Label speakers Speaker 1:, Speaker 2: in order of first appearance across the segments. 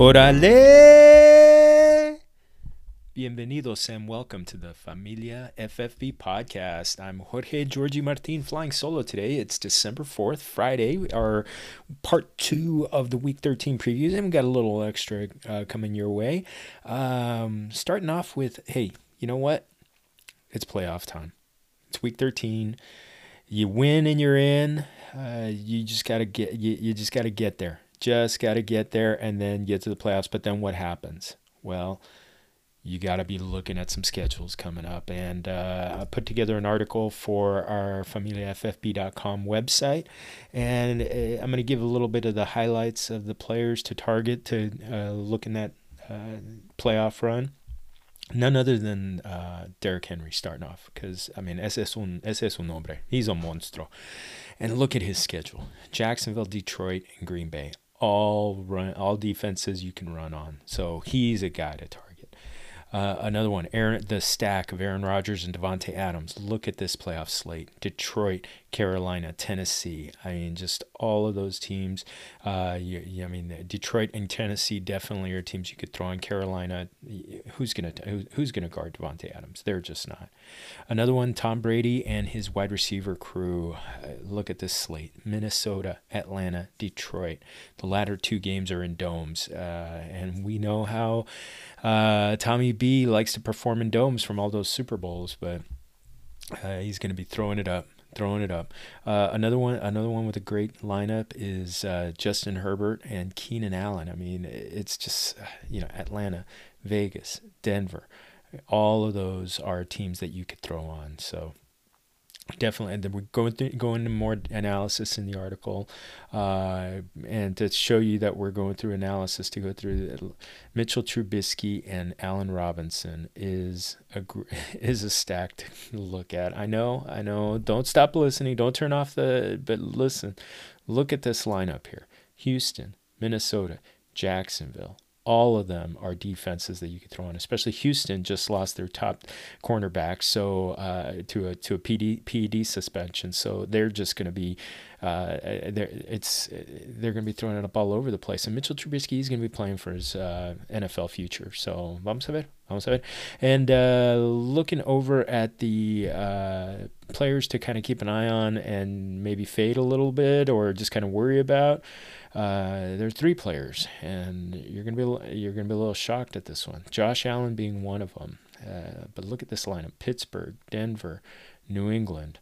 Speaker 1: Orale! Bienvenidos and welcome to the Familia FFB podcast. I'm Jorge Georgie Martin flying solo today. It's December 4th, Friday, our part two of the week 13 previews, and we got a little extra uh, coming your way. Um, starting off with hey, you know what? It's playoff time. It's week 13. You win and you're in. Uh, you just gotta get you, you just gotta get there just got to get there and then get to the playoffs. But then what happens? Well, you got to be looking at some schedules coming up. And uh, I put together an article for our FamiliaFFB.com website. And uh, I'm going to give a little bit of the highlights of the players to target to uh, look in that uh, playoff run. None other than uh, Derrick Henry starting off, because I mean, ese es un ese es un hombre. He's a monstro, and look at his schedule: Jacksonville, Detroit, and Green Bay all run all defenses you can run on. So he's a guy to target. Uh, another one, Aaron, the stack of Aaron Rodgers and Davante Adams. Look at this playoff slate: Detroit, Carolina, Tennessee. I mean, just all of those teams. Uh, you, you, I mean, Detroit and Tennessee definitely are teams you could throw in. Carolina, who's gonna who, who's gonna guard Davante Adams? They're just not. Another one, Tom Brady and his wide receiver crew. Uh, look at this slate: Minnesota, Atlanta, Detroit. The latter two games are in domes, uh, and we know how uh, Tommy B likes to perform in domes from all those Super Bowls, but uh, he's going to be throwing it up throwing it up. Uh, another one, another one with a great lineup is uh, Justin Herbert and Keenan Allen. I mean, it's just uh, you know Atlanta, Vegas, Denver. All of those are teams that you could throw on. So definitely and then we're going through going into more analysis in the article uh, and to show you that we're going through analysis to go through Mitchell Trubisky and Allen Robinson is a is a stack to look at. I know I know. Don't stop listening. Don't turn off the but listen. Look at this lineup here. Houston Minnesota Jacksonville all of them are defenses that you could throw on. Especially Houston just lost their top cornerback so uh, to a to a PD PED suspension, so they're just going to be uh, they're it's they're going to be throwing it up all over the place. And Mitchell Trubisky is going to be playing for his uh, NFL future. So vamos a ver, vamos a ver. And uh, looking over at the uh, players to kind of keep an eye on and maybe fade a little bit or just kind of worry about. Uh, there are three players, and you're gonna be you're gonna be a little shocked at this one. Josh Allen being one of them. But look at this lineup: Pittsburgh, Denver, New England,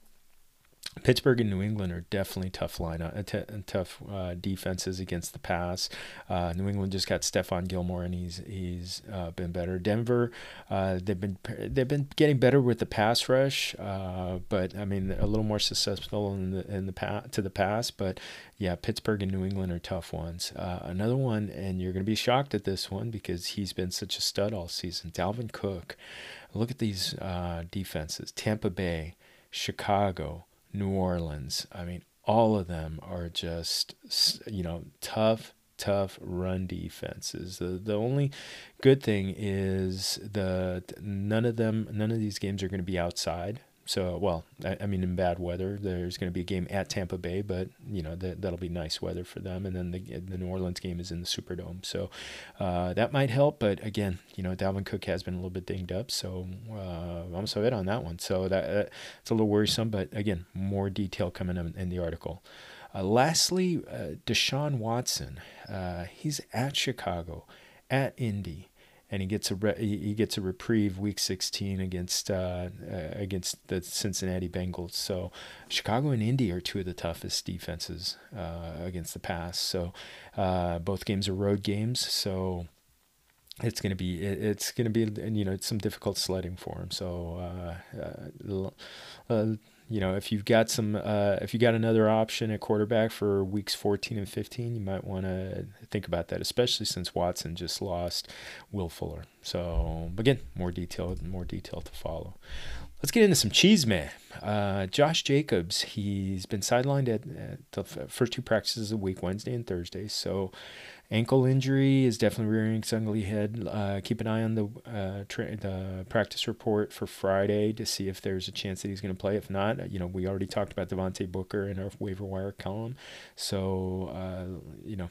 Speaker 1: Pittsburgh and New England are definitely tough lineup, uh, tough uh, defenses against the pass. Uh, New England just got Stephon Gilmore, and he's he's uh, been better. Denver, uh, they've been they've been getting better with the pass rush, but I mean a little more successful in the in the pa- to the pass. But yeah, Pittsburgh and New England are tough ones. another one, and you're going to be shocked at this one because he's been such a stud all season. Dalvin Cook. Look at these defenses: Tampa Bay, Chicago. New Orleans. I mean, all of them are just, you know, tough, tough run defenses. The the only good thing is the none of them, none of these games are going to be outside. So, well, I, I, mean, in bad weather, there's going to be a game at Tampa Bay, but you know that that'll be nice weather for them. And then the the New Orleans game is in the Superdome, so uh, that might help. But again, you know, Dalvin Cook has been a little bit dinged up, so uh, I'm so it on that one. So that uh, it's a little worrisome, but again, more detail coming in, in the article. Uh, lastly, uh, Deshaun Watson, uh, he's at Chicago, at Indy and he gets a re- he gets a reprieve week 16 against uh, uh, against the Cincinnati Bengals. So Chicago and Indy are two of the toughest defenses uh, against the pass. So uh, both games are road games. So it's gonna be it's gonna be you know it's some difficult sledding for him. So uh, uh, you know, if you've got some, uh, if you got another option at quarterback for weeks 14 and 15, you might want to think about that, especially since Watson just lost Will Fuller. So again, more detail, more detail to follow. Let's get into some cheese, man. Uh, Josh Jacobs, he's been sidelined at, at, the first two practices of week, Wednesday and Thursday. So ankle injury is definitely rearing its ugly head. Uh, keep an eye on the uh, tra- the practice report for Friday to see if there's a chance that he's going to play. If not, you know, we already talked about Devontae Booker in our waiver wire column, so uh, you know,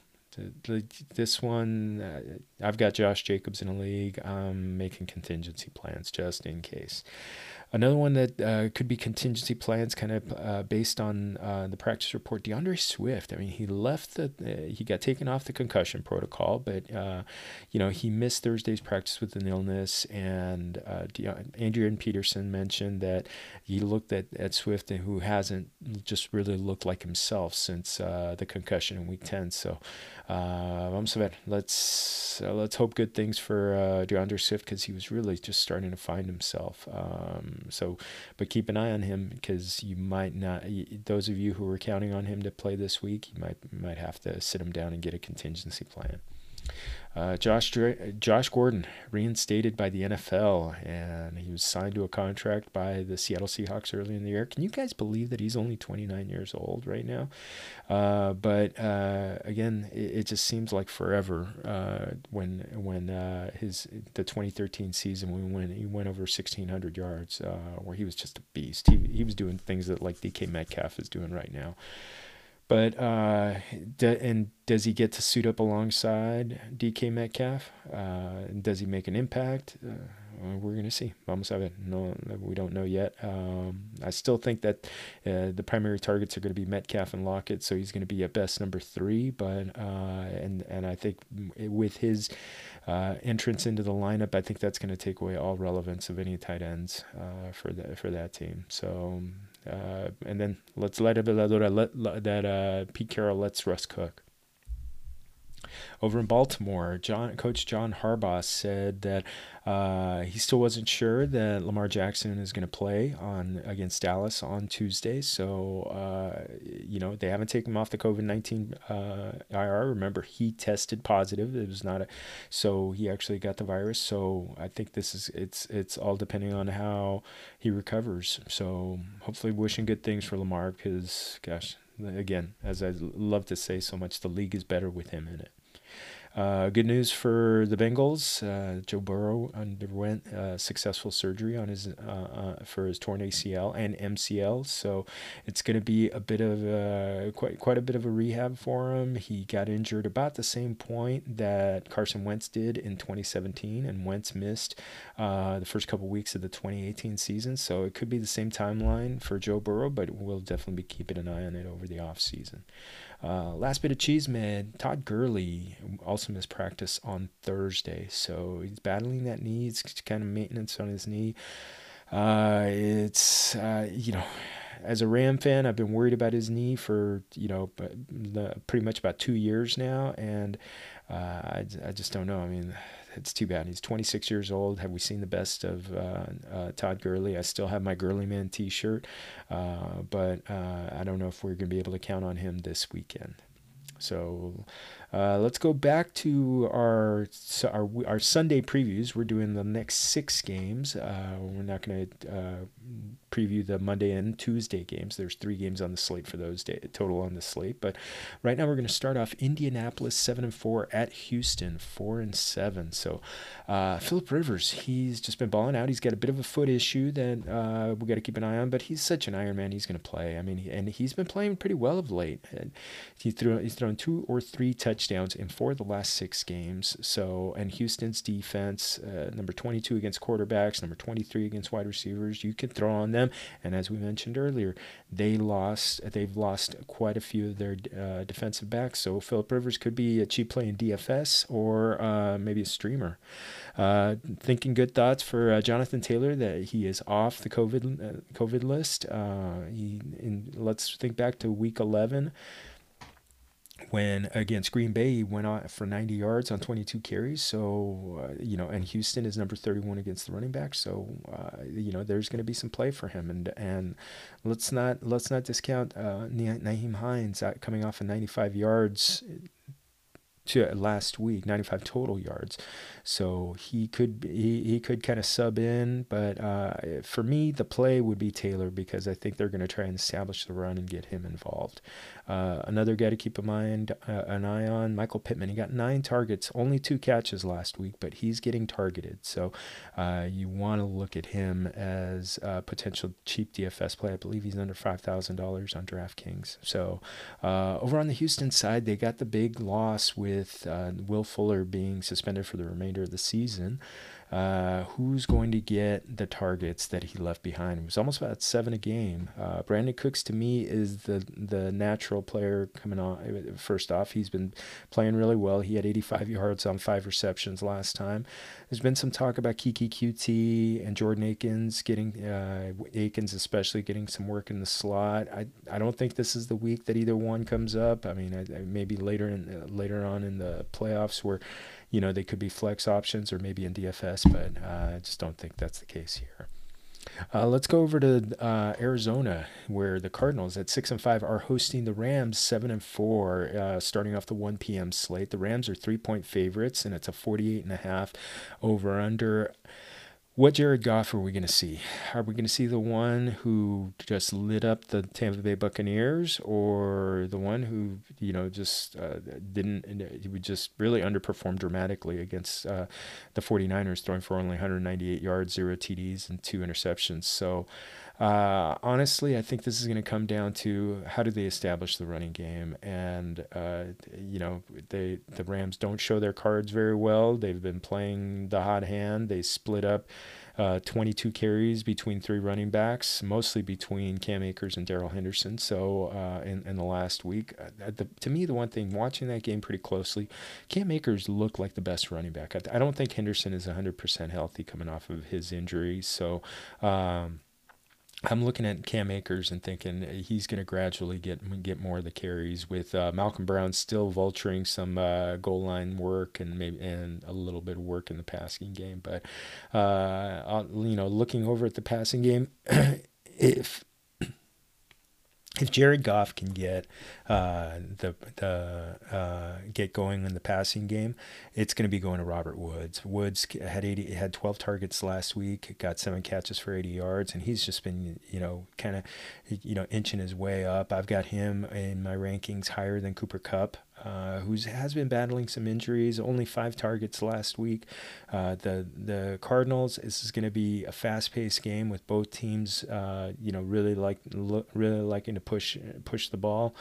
Speaker 1: this one, uh, I've got Josh Jacobs in a league. I'm making contingency plans just in case. Another one that uh, could be contingency plans, kind of uh, based on uh, the practice report. D'Andre Swift. I mean, he left the. Uh, he got taken off the concussion protocol, but uh, you know he missed Thursday's practice with an illness. And uh, Adrian Peterson mentioned that he looked at at Swift, and who hasn't just really looked like himself since the concussion in Week Ten. So, vamos. Let's let's hope good things for D'Andre Swift because he was really just starting to find himself. Um, so, but keep an eye on him because you might not. Those of you who are counting on him to play this week, you might might have to sit him down and get a contingency plan. Uh, Josh Josh Gordon reinstated by the NFL, and he was signed to a contract by the Seattle Seahawks early in the year. Can you guys believe that he's only 29 years old right now? Uh, but uh, again, it, it, just seems like forever uh, when when uh, his the 2013 season when went he went over 1,600 yards, uh, where he was just a beast. He he was doing things that like DK Metcalf is doing right now. But uh, and does he get to suit up alongside DK Metcalf? Uh, does he make an impact? Uh, we're gonna see. Vamos a ver. No, we don't know yet. Um, I still think that uh, the primary targets are going to be Metcalf and Lockett, so he's going to be at best number three. But uh, and and I think with his uh, entrance into the lineup, I think that's going to take away all relevance of any tight ends uh, for that for that team. So uh, and then let's let, let, let that uh, Pete Carroll lets Russ cook. Over in Baltimore, John Coach John Harbaugh said that uh, he still wasn't sure that Lamar Jackson is going to play on against Dallas on Tuesday. So uh, you know they haven't taken him off the COVID nineteen uh, IR. Remember, he tested positive. It was not a, so he actually got the virus. So I think this is it's it's all depending on how he recovers. So hopefully, wishing good things for Lamar because gosh, again, as I love to say so much, the league is better with him in it. Uh, good news for the Bengals. Uh, Joe Burrow underwent uh, successful surgery on his uh, uh, for his torn ACL and MCL, so it's going to be a bit of a, quite quite a bit of a rehab for him. He got injured about the same point that Carson Wentz did in 2017, and Wentz missed uh, the first couple weeks of the 2018 season. So it could be the same timeline for Joe Burrow, but we'll definitely be keeping an eye on it over the off season. Uh, last bit of cheese, man. Todd Gurley also missed practice on Thursday, so he's battling that knee. It's kind of maintenance on his knee. Uh, it's uh, you know, as a Ram fan, I've been worried about his knee for you know, pretty much about two years now, and uh, I I just don't know. I mean, it's too bad. He's 26 years old. Have we seen the best of uh, uh, Todd Gurley? I still have my Gurley Man T-shirt, uh, but I don't know if we're going to be able to count on him this weekend. So uh, let's go back to our, our our Sunday previews. We're doing the next six games. Uh, we're not going to uh, preview the Monday and Tuesday games. There's three games on the slate for those day, total on the slate. But right now we're going to start off Indianapolis seven and four at Houston four and seven. So uh, Philip Rivers, he's just been balling out. He's got a bit of a foot issue that uh, we got to keep an eye on, but he's such an Iron Man. He's going to play. I mean, and he's been playing pretty well of late. He threw he's thrown two or three touchdowns in four of the last six games. So and Houston's defense, uh, number 22 against quarterbacks, number 23 against wide receivers. You can throw on them. And as we mentioned earlier, they lost. They've lost quite a few of their uh, defensive backs. So Philip Rivers could be a cheap play in DFS or uh, maybe a streamer. Uh, thinking good thoughts for uh, Jonathan Taylor that he is off the COVID uh, COVID list. Uh, he let's think back to Week 11 when against Green Bay he went on for 90 yards on 22 carries. So uh, you know, and Houston is number 31 against the running back. So uh, you know, there's going to be some play for him, and and let's not let's not discount uh, Nyheim Hines coming off of 95 yards to last week, 95 total yards. So he could he, he could kind of sub in, but uh, for me the play would be Taylor because I think they're going to try and establish the run and get him involved. Uh, another guy to keep in mind, uh, an eye on, Michael Pittman. He got nine targets, only two catches last week, but he's getting targeted. So uh, you want to look at him as a potential cheap DFS play. I believe he's under five thousand dollars on DraftKings. So uh, over on the Houston side, they got the big loss with uh, Will Fuller being suspended for the remainder of the season uh, who's going to get the targets that he left behind. It was almost about seven a game. Uh, Brandin Cooks to me is the the natural player coming on. First off, he's been playing really well. He had 85 yards on five receptions last time. There's been some talk about Keke Coutee and Jordan Akins getting uh, Akins especially getting some work in the slot. I I don't think this is the week that either one comes up. I mean, I, I maybe later in later on in the playoffs where you know, they could be flex options or maybe in DFS, but uh, I just don't think that's the case here. Uh, let's go over to uh, Arizona, where the Cardinals at six and five are hosting the Rams seven and four, uh, starting off the one p.m. slate. The Rams are three point favorites, and it's a forty eight and a half over under. What Jared Goff are we going to see? Are we going to see the one who just lit up the Tampa Bay Buccaneers, or the one who you know just uh, didn't? He would just really underperform dramatically against uh, the 49ers, throwing for only 198 yards, zero TDs, and two interceptions. So. Uh, honestly, I think this is going to come down to how do they establish the running game, and uh, you know they the Rams don't show their cards very well. They've been playing the hot hand. They split up. Uh, 22 carries between three running backs, mostly between Cam Akers and Darrell Henderson. So uh, in, in the last week, uh, the, to me, the one thing watching that game pretty closely, Cam Akers looked like the best running back. I, I don't think Henderson is 100% healthy coming off of his injury. So um, I'm looking at Cam Akers and thinking he's going to gradually get get more of the carries with uh, Malcolm Brown still vulturing some uh, goal line work and maybe and a little bit of work in the passing game. But uh, you know, looking over at the passing game, if if Jared Goff can get uh, the the uh, get going in the passing game, it's going to be going to Robert Woods. Woods had eighty had twelve targets last week, got seven catches for eighty yards, and he's just been you know kind of you know inching his way up. I've got him in my rankings higher than Cooper Kupp uh, who has been battling some injuries. Only five targets last week. Uh, the the Cardinals. This is going to be a fast-paced game with both teams. Uh, you know, really like really liking to push push the ball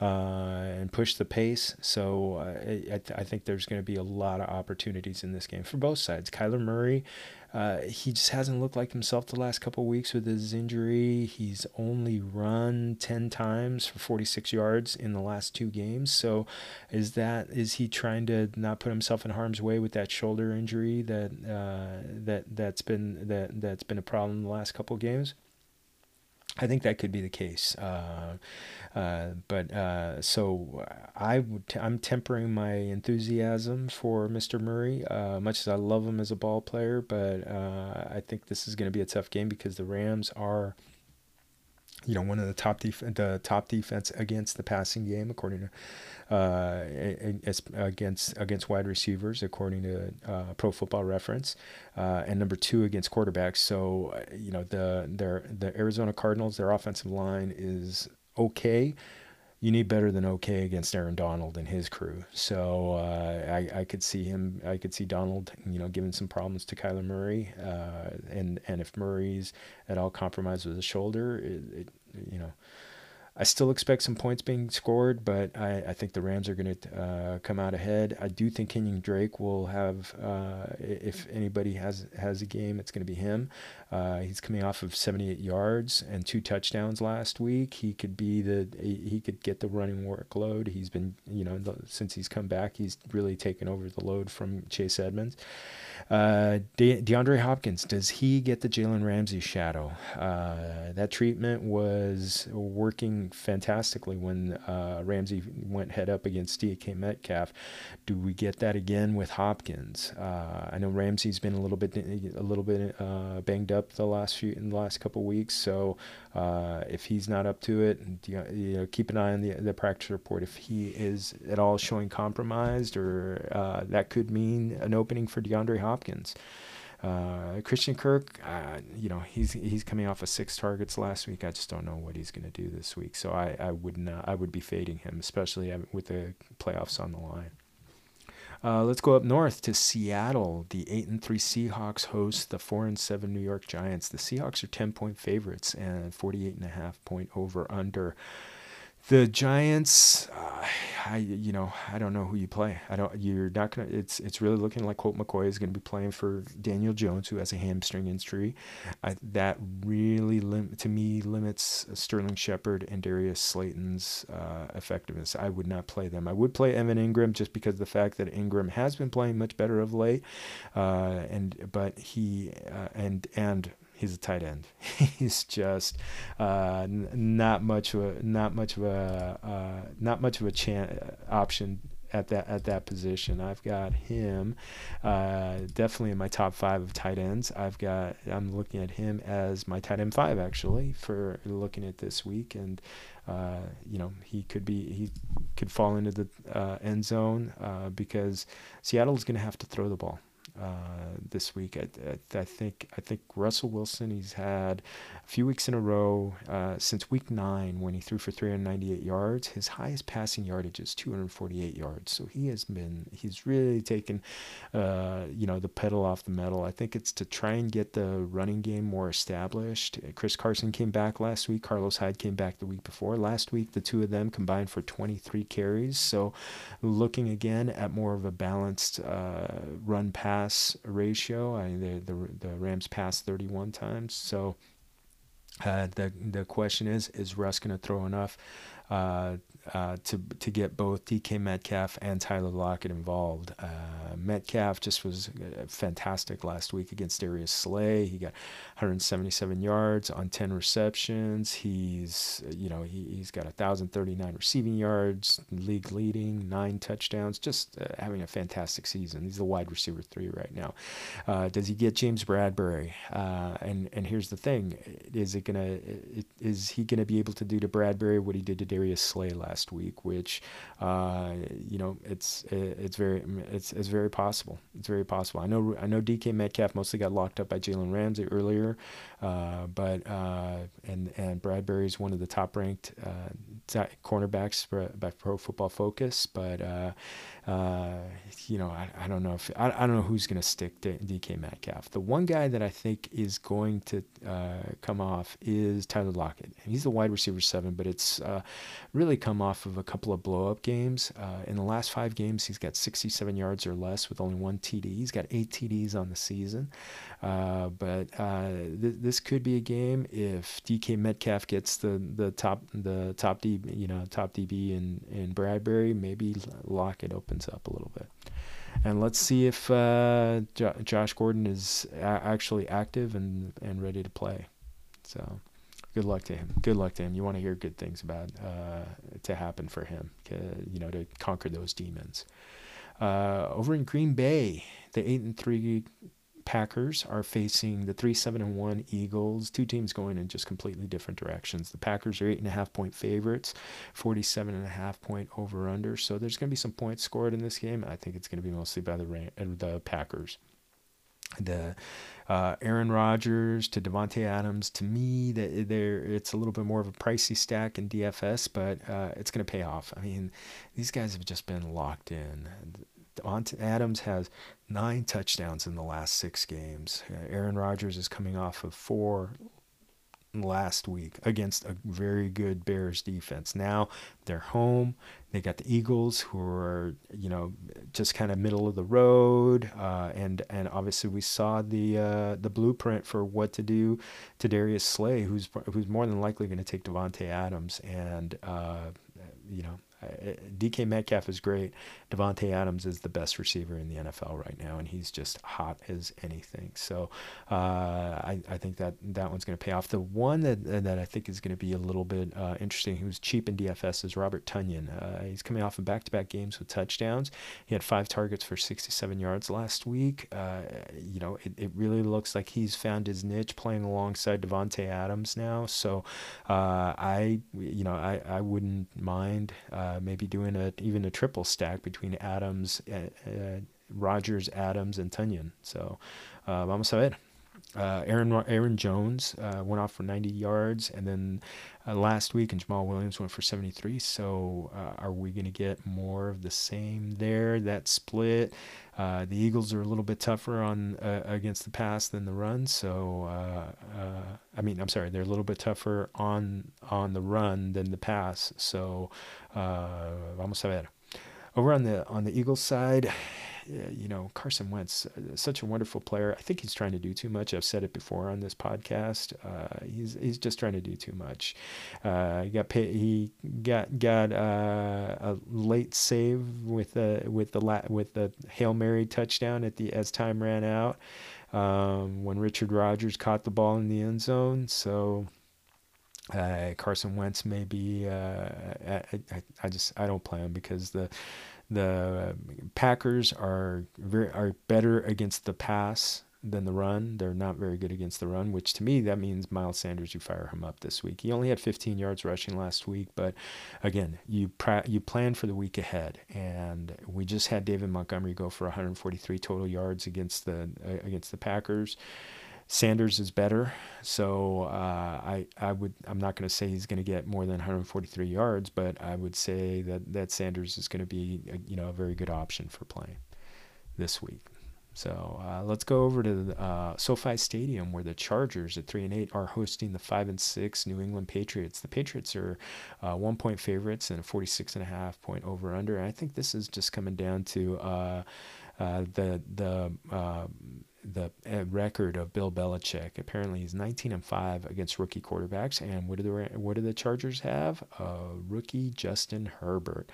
Speaker 1: uh, and push the pace. So uh, I, th- I think there's going to be a lot of opportunities in this game for both sides. Kyler Murray. Uh, he just hasn't looked like himself the last couple weeks with his injury. He's only run 10 times for 46 yards in the last two games. So is that is he trying to not put himself in harm's way with that shoulder injury that uh, that that's been that that's been a problem the last couple games? I think that could be the case. Uh, uh, but uh, so I would t- I'm tempering my enthusiasm for Mr. Murray, uh, much as I love him as a ball player. But uh, I think this is going to be a tough game because the Rams are you know one of the top def- the top defense against the passing game according to uh, against against wide receivers according to uh, Pro Football Reference, uh, and number two against quarterbacks. So uh, you know the their the Arizona Cardinals their offensive line is okay. You need better than okay against Aaron Donald and his crew. So uh, I, I could see him. I could see Donald, you know, giving some problems to Kyler Murray. Uh, and and if Murray's at all compromised with his shoulder, it, it you know, I still expect some points being scored, but I, I think the Rams are going to uh, come out ahead. I do think Kenyan Drake will have, uh, if anybody has has a game, it's going to be him. Uh, he's coming off of 78 yards and two touchdowns last week. He could be the he could get the running workload. He's been you know since he's come back, he's really taken over the load from Chase Edmonds. Uh, De- DeAndre Hopkins, does he get the Jalen Ramsey shadow? Uh, that treatment was working fantastically when uh, Ramsey went head up against DK Metcalf. Do we get that again with Hopkins? Uh, I know Ramsey's been a little bit a little bit uh, banged up the last few in the last couple weeks, so uh, if he's not up to it, you know, keep an eye on the the practice report. If he is at all showing compromised, or uh, that could mean an opening for DeAndre Hopkins. Uh, Christian Kirk, uh, you know, he's he's coming off of six targets last week. I just don't know what he's going to do this week. So I, I would not I would be fading him, especially with the playoffs on the line. Uh, let's go up north to Seattle. The eight and three Seahawks host the four and seven New York Giants. The Seahawks are ten point favorites and 48 and a half point over under the Giants, uh, I you know I don't know who you play. I don't. You're not gonna. It's it's really looking like Colt McCoy is going to be playing for Daniel Jones, who has a hamstring injury. I, that really lim- to me limits Sterling Shepard and Darius Slayton's uh, effectiveness. I would not play them. I would play Evan Engram just because the fact that Engram has been playing much better of late, uh, and but he uh, and and he's a tight end. he's just uh, n- not much of a not much of a uh, not much of a chan- option at that at that position. I've got him uh, definitely in my top five of tight ends. I've got I'm looking at him as my tight end five actually for looking at this week, and uh, you know he could be he could fall into the uh, end zone uh, because Seattle's going to have to throw the ball uh, this week. I, I, I, think I think Russell Wilson. He's had a few weeks in a row uh, since week nine when he threw for 398 yards. His highest passing yardage is 248 yards. So he has been he's really taken uh, you know the pedal off the metal. I think it's to try and get the running game more established. Chris Carson came back last week. Carlos Hyde came back the week before. Last week the two of them combined for 23 carries. So looking again at more of a balanced uh, run pass pass ratio. I the the, the Rams passed 31 times. So uh, the the question is, is Russ going to throw enough uh, uh, to to get both DK Metcalf and Tyler Lockett involved. Uh, Metcalf just was uh, fantastic last week against Darius Slay. He got 177 yards on 10 receptions. He's you know he, he's got 1,039 receiving yards, league leading, nine touchdowns. Just uh, having a fantastic season. He's the wide receiver three right now. Uh, does he get James Bradberry? Uh, and and here's the thing: is it gonna is he gonna be able to do to Bradberry what he did to Darius Slay last week, which uh, you know it's it's very it's it's very possible. It's very possible. I know I know DK Metcalf mostly got locked up by Jalen Ramsey earlier, uh, but uh, and and Bradberry is one of the top ranked uh, cornerbacks by Pro Football Focus, but uh, you know, I, I don't know if I, I don't know who's going to stick to DK Metcalf. The one guy that I think is going to uh, come off is Tyler Lockett. He's the wide receiver seven, but it's uh, really come off of a couple of blow up games. Uh, in the last five games, he's got 67 yards or less with only one TD. He's got eight TDs on the season. Uh, but uh, th- this could be a game if DK Metcalf gets the, the top the top D you know top DB in in Bradberry. Maybe Lockett open opens up a little bit. And let's see if uh, jo- Josh Gordon is a- actually active and, and ready to play. So good luck to him. Good luck to him. You want to hear good things about uh, to happen for him, you know, to conquer those demons. Uh, over in Green Bay, the eight and three Packers are facing the three seven and one Eagles. Two teams going in just completely different directions. The Packers are eight and a half point favorites, 47 and a half point over under. So there's going to be some points scored in this game. I think it's going to be mostly by the uh, the Packers. The uh, Aaron Rodgers to Davante Adams. To me, that there it's a little bit more of a pricey stack in DFS, but uh, it's going to pay off. I mean, these guys have just been locked in. Adams has nine touchdowns in the last six games. Uh, Aaron Rodgers is coming off of four last week against a very good Bears defense. Now they're home. They got the Eagles, who are you know just kind of middle of the road, uh, and and obviously we saw the uh, the blueprint for what to do to Darius Slay, who's who's more than likely going to take Davante Adams, and uh, you know DK Metcalf is great. Davante Adams is the best receiver in the NFL right now, and he's just hot as anything. So uh, I, I think that that one's going to pay off. The one that that I think is going to be a little bit uh, interesting, who's cheap in DFS, is Robert Tonyan. Uh, he's coming off of back-to-back games with touchdowns. He had five targets for 67 yards last week. Uh, you know, it, it really looks like he's found his niche playing alongside Davante Adams now. So uh, I, you know, I, I wouldn't mind uh, Uh, maybe doing a even a triple stack between Adams, uh, uh Rodgers, Adams, and Tonyan. So uh, vamos a ver. Uh, Aaron Aaron Jones uh, went off for 90 yards, and then uh, last week, and Jamaal Williams went for 73. So, uh, are we going to get more of the same there? That split. Uh, the Eagles are a little bit tougher on uh, against the pass than the run. So, I mean, I'm sorry, they're a little bit tougher on on the run than the pass. So, vamos a ver. Over on the on the Eagles side, you know, Carson Wentz, uh, such a wonderful player. I think he's trying to do too much. I've said it before on this podcast. Uh, he's he's just trying to do too much. Uh, he got pay, he got got uh, a late save with the with the la- with the hail mary touchdown at the as time ran out um, when Richard Rodgers caught the ball in the end zone. So. Uh, Carson Wentz may be. Uh, I, I, I, just I don't play him because the the Packers are very are better against the pass than the run. They're not very good against the run, which to me that means Miles Sanders. You fire him up this week. He only had 15 yards rushing last week, but again, you pra- you plan for the week ahead, and we just had David Montgomery go for 143 total yards against the uh, against the Packers. Sanders is better, so uh, I I would I'm not going to say he's going to get more than 143 yards, but I would say that that Sanders is going to be a, you know a very good option for playing this week. So uh, let's go over to the, uh, SoFi Stadium where the Chargers at three and eight are hosting the five and six New England Patriots. The Patriots are uh, one point favorites and a 46 and a half point over under. And I think this is just coming down to uh, uh, the the the uh, record of Bill Belichick. Apparently, he's 19 and five against rookie quarterbacks. And what do the what do the Chargers have? A rookie Justin Herbert.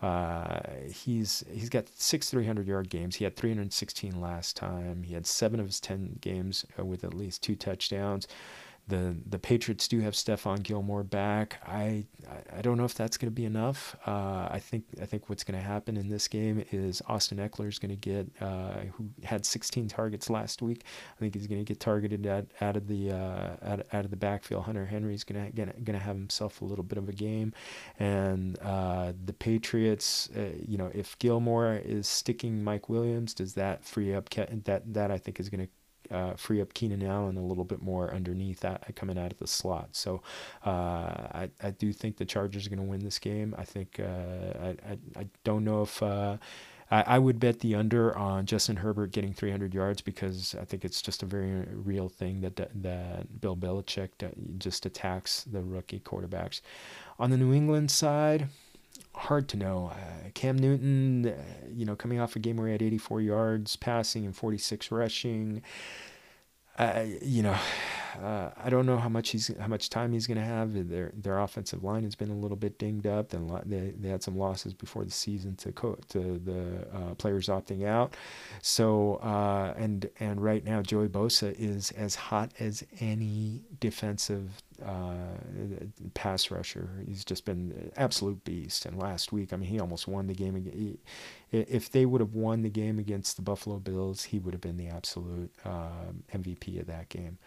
Speaker 1: Uh, he's he's got six 300 yard games. He had 316 last time. He had seven of his 10 games uh, with at least two touchdowns the the Patriots do have Stephon Gilmore back. I I don't know if that's going to be enough. Uh, I think I think what's going to happen in this game is Austin Ekeler is going to get uh, who had 16 targets last week. I think he's going to get targeted at, out of the uh, out, out of the backfield. Hunter Henry's going to going to have himself a little bit of a game, and uh, the Patriots. Uh, you know, if Gilmore is sticking Mike Williams, does that free up that that I think is going to uh, free up Keenan Allen a little bit more underneath that coming out of the slot. So uh, I, I do think the Chargers are going to win this game. I think uh, I, I, I don't know if uh, I, I would bet the under on Justin Herbert getting 300 yards because I think it's just a very real thing that that Bill Belichick just attacks the rookie quarterbacks. On the New England side, hard to know. Uh, Cam Newton, uh, you know, coming off a game where he had 84 yards passing and 46 rushing. Uh, you know, uh, I don't know how much he's how much time he's going to have. Their their offensive line has been a little bit dinged up, and they they had some losses before the season to co- to the uh, players opting out. So uh, and and right now Joey Bosa is as hot as any defensive uh, pass rusher. He's just been an absolute beast. And last week, I mean, he almost won the game. He, if they would have won the game against the Buffalo Bills, he would have been the absolute MVP of that game.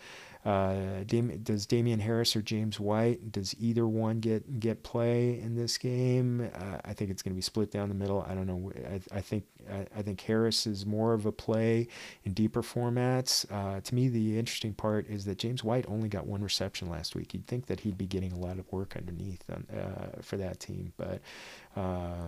Speaker 1: Uh, does Damien Harris or James White? Does either one get get play in this game? Uh, I think it's going to be split down the middle. I don't know. I, I think I, I, think Harris is more of a play in deeper formats. Uh, to me, the interesting part is that James White only got one reception last week. You'd think that he'd be getting a lot of work underneath on, uh, for that team, but uh,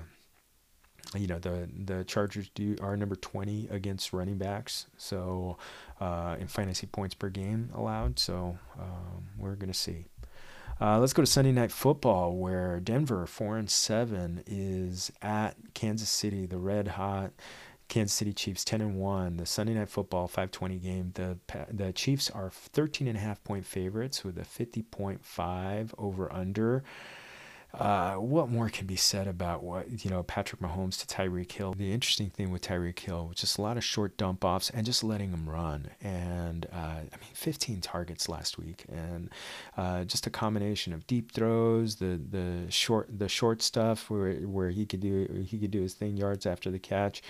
Speaker 1: you know the the Chargers do are number 20 against running backs, so uh, in fantasy points per game allowed. So um, we're gonna see. Uh, let's go to Sunday Night Football, where Denver four and seven is at Kansas City, the red hot Kansas City Chiefs 10 and 1 the Sunday night football 520 game the the Chiefs are 13 and a half point favorites with a 50.5 over under uh, what more can be said about what you know Patrick Mahomes to Tyreek Hill? The interesting thing with Tyreek Hill, was just a lot of short dump offs and just letting him run. And uh, I mean, 15 targets last week, and uh, just a combination of deep throws, the the short the short stuff where where he could do he could do his thing yards after the catch.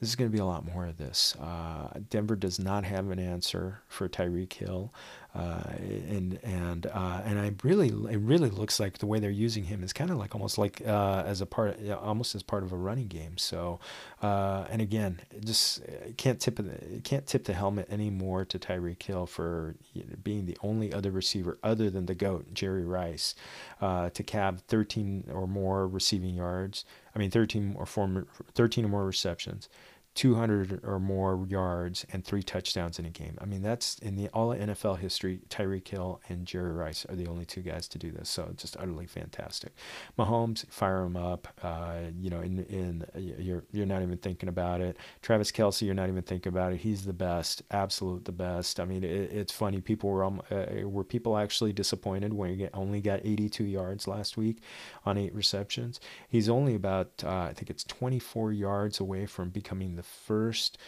Speaker 1: This is going to be a lot more of this. Uh, Denver does not have an answer for Tyreek Hill. Uh, and and uh, and I really it really looks like the way they're using him is kind of like almost like uh, as a part almost as part of a running game. So uh, and again, just can't tip can't tip the helmet anymore to Tyreek Hill for being the only other receiver other than the goat Jerry Rice uh, to have 13 or more receiving yards. I mean 13 or four, 13 or more receptions. 200 or more yards and three touchdowns in a game. I mean, that's in the all NFL history. Tyreek Hill and Jerry Rice are the only two guys to do this. So just utterly fantastic. Mahomes, fire him up. Uh, you know, in in you're you're not even thinking about it. Travis Kelce, you're not even thinking about it. He's the best, absolute the best. I mean, it, it's funny. People were um, uh, were people actually disappointed when he only got 82 yards last week on eight receptions. He's only about uh, I think it's 24 yards away from becoming the the first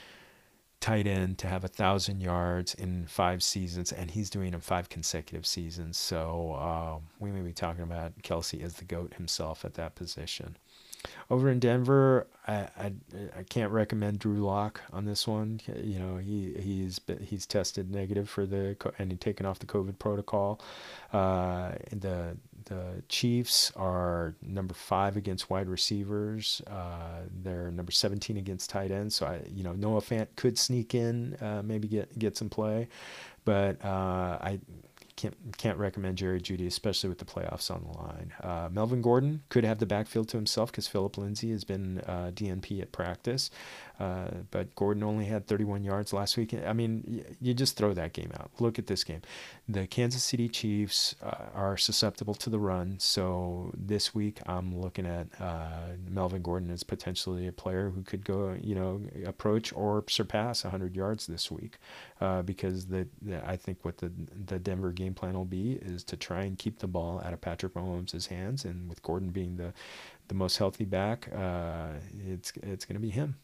Speaker 1: tight end to have a thousand yards in five seasons, and he's doing it five consecutive seasons. So um, we may be talking about Kelce as the goat himself at that position. Over in Denver, I, I, I can't recommend Drew Lock on this one. You know, he he's he's tested negative for the and he's taken off the COVID protocol. Uh, the the Chiefs are number five against wide receivers. Uh, they're number 17 against tight ends. So I, you know, Noah Fant could sneak in, uh, maybe get get some play, but uh, I can't can't recommend Jerry Jeudy, especially with the playoffs on the line. Uh, Melvin Gordon could have the backfield to himself because Phillip Lindsay has been uh, DNP at practice, uh, but Gordon only had 31 yards last week. I mean, you just throw that game out. Look at this game. The Kansas City Chiefs uh, are susceptible to the run, so this week I'm looking at uh, Melvin Gordon as potentially a player who could go, you know, approach or surpass 100 yards this week, uh, because the, the I think what the the Denver game plan will be is to try and keep the ball out of Patrick Mahomes' hands, and with Gordon being the the most healthy back, uh, it's it's going to be him.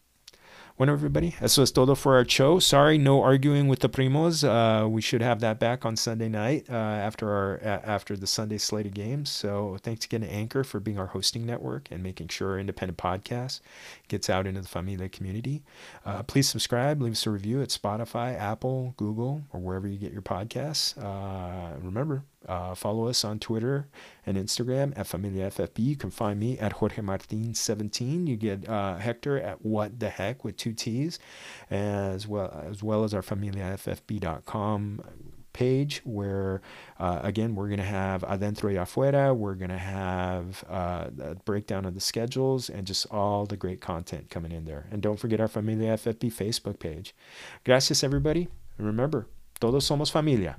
Speaker 1: Bueno, everybody, eso es todo for our show. Sorry, no arguing with the primos. Uh, we should have that back on Sunday night uh, after our after the Sunday slate of games. So thanks again to Anchor for being our hosting network and making sure our independent podcast gets out into the Familia community. Uh, please subscribe, leave us a review at Spotify, Apple, Google, or wherever you get your podcasts. Uh, remember, uh, follow us on Twitter and Instagram at Familia FFB. You can find me at Jorge Martin 17. You get uh, Hector at What the Heck with two T's, as well as well as our FamiliaFFB.com page where uh, again we're going to have adentro y afuera. We're going to have uh, a breakdown of the schedules and just all the great content coming in there. And don't forget our familia ffb facebook page. Gracias everybody. And remember todos somos familia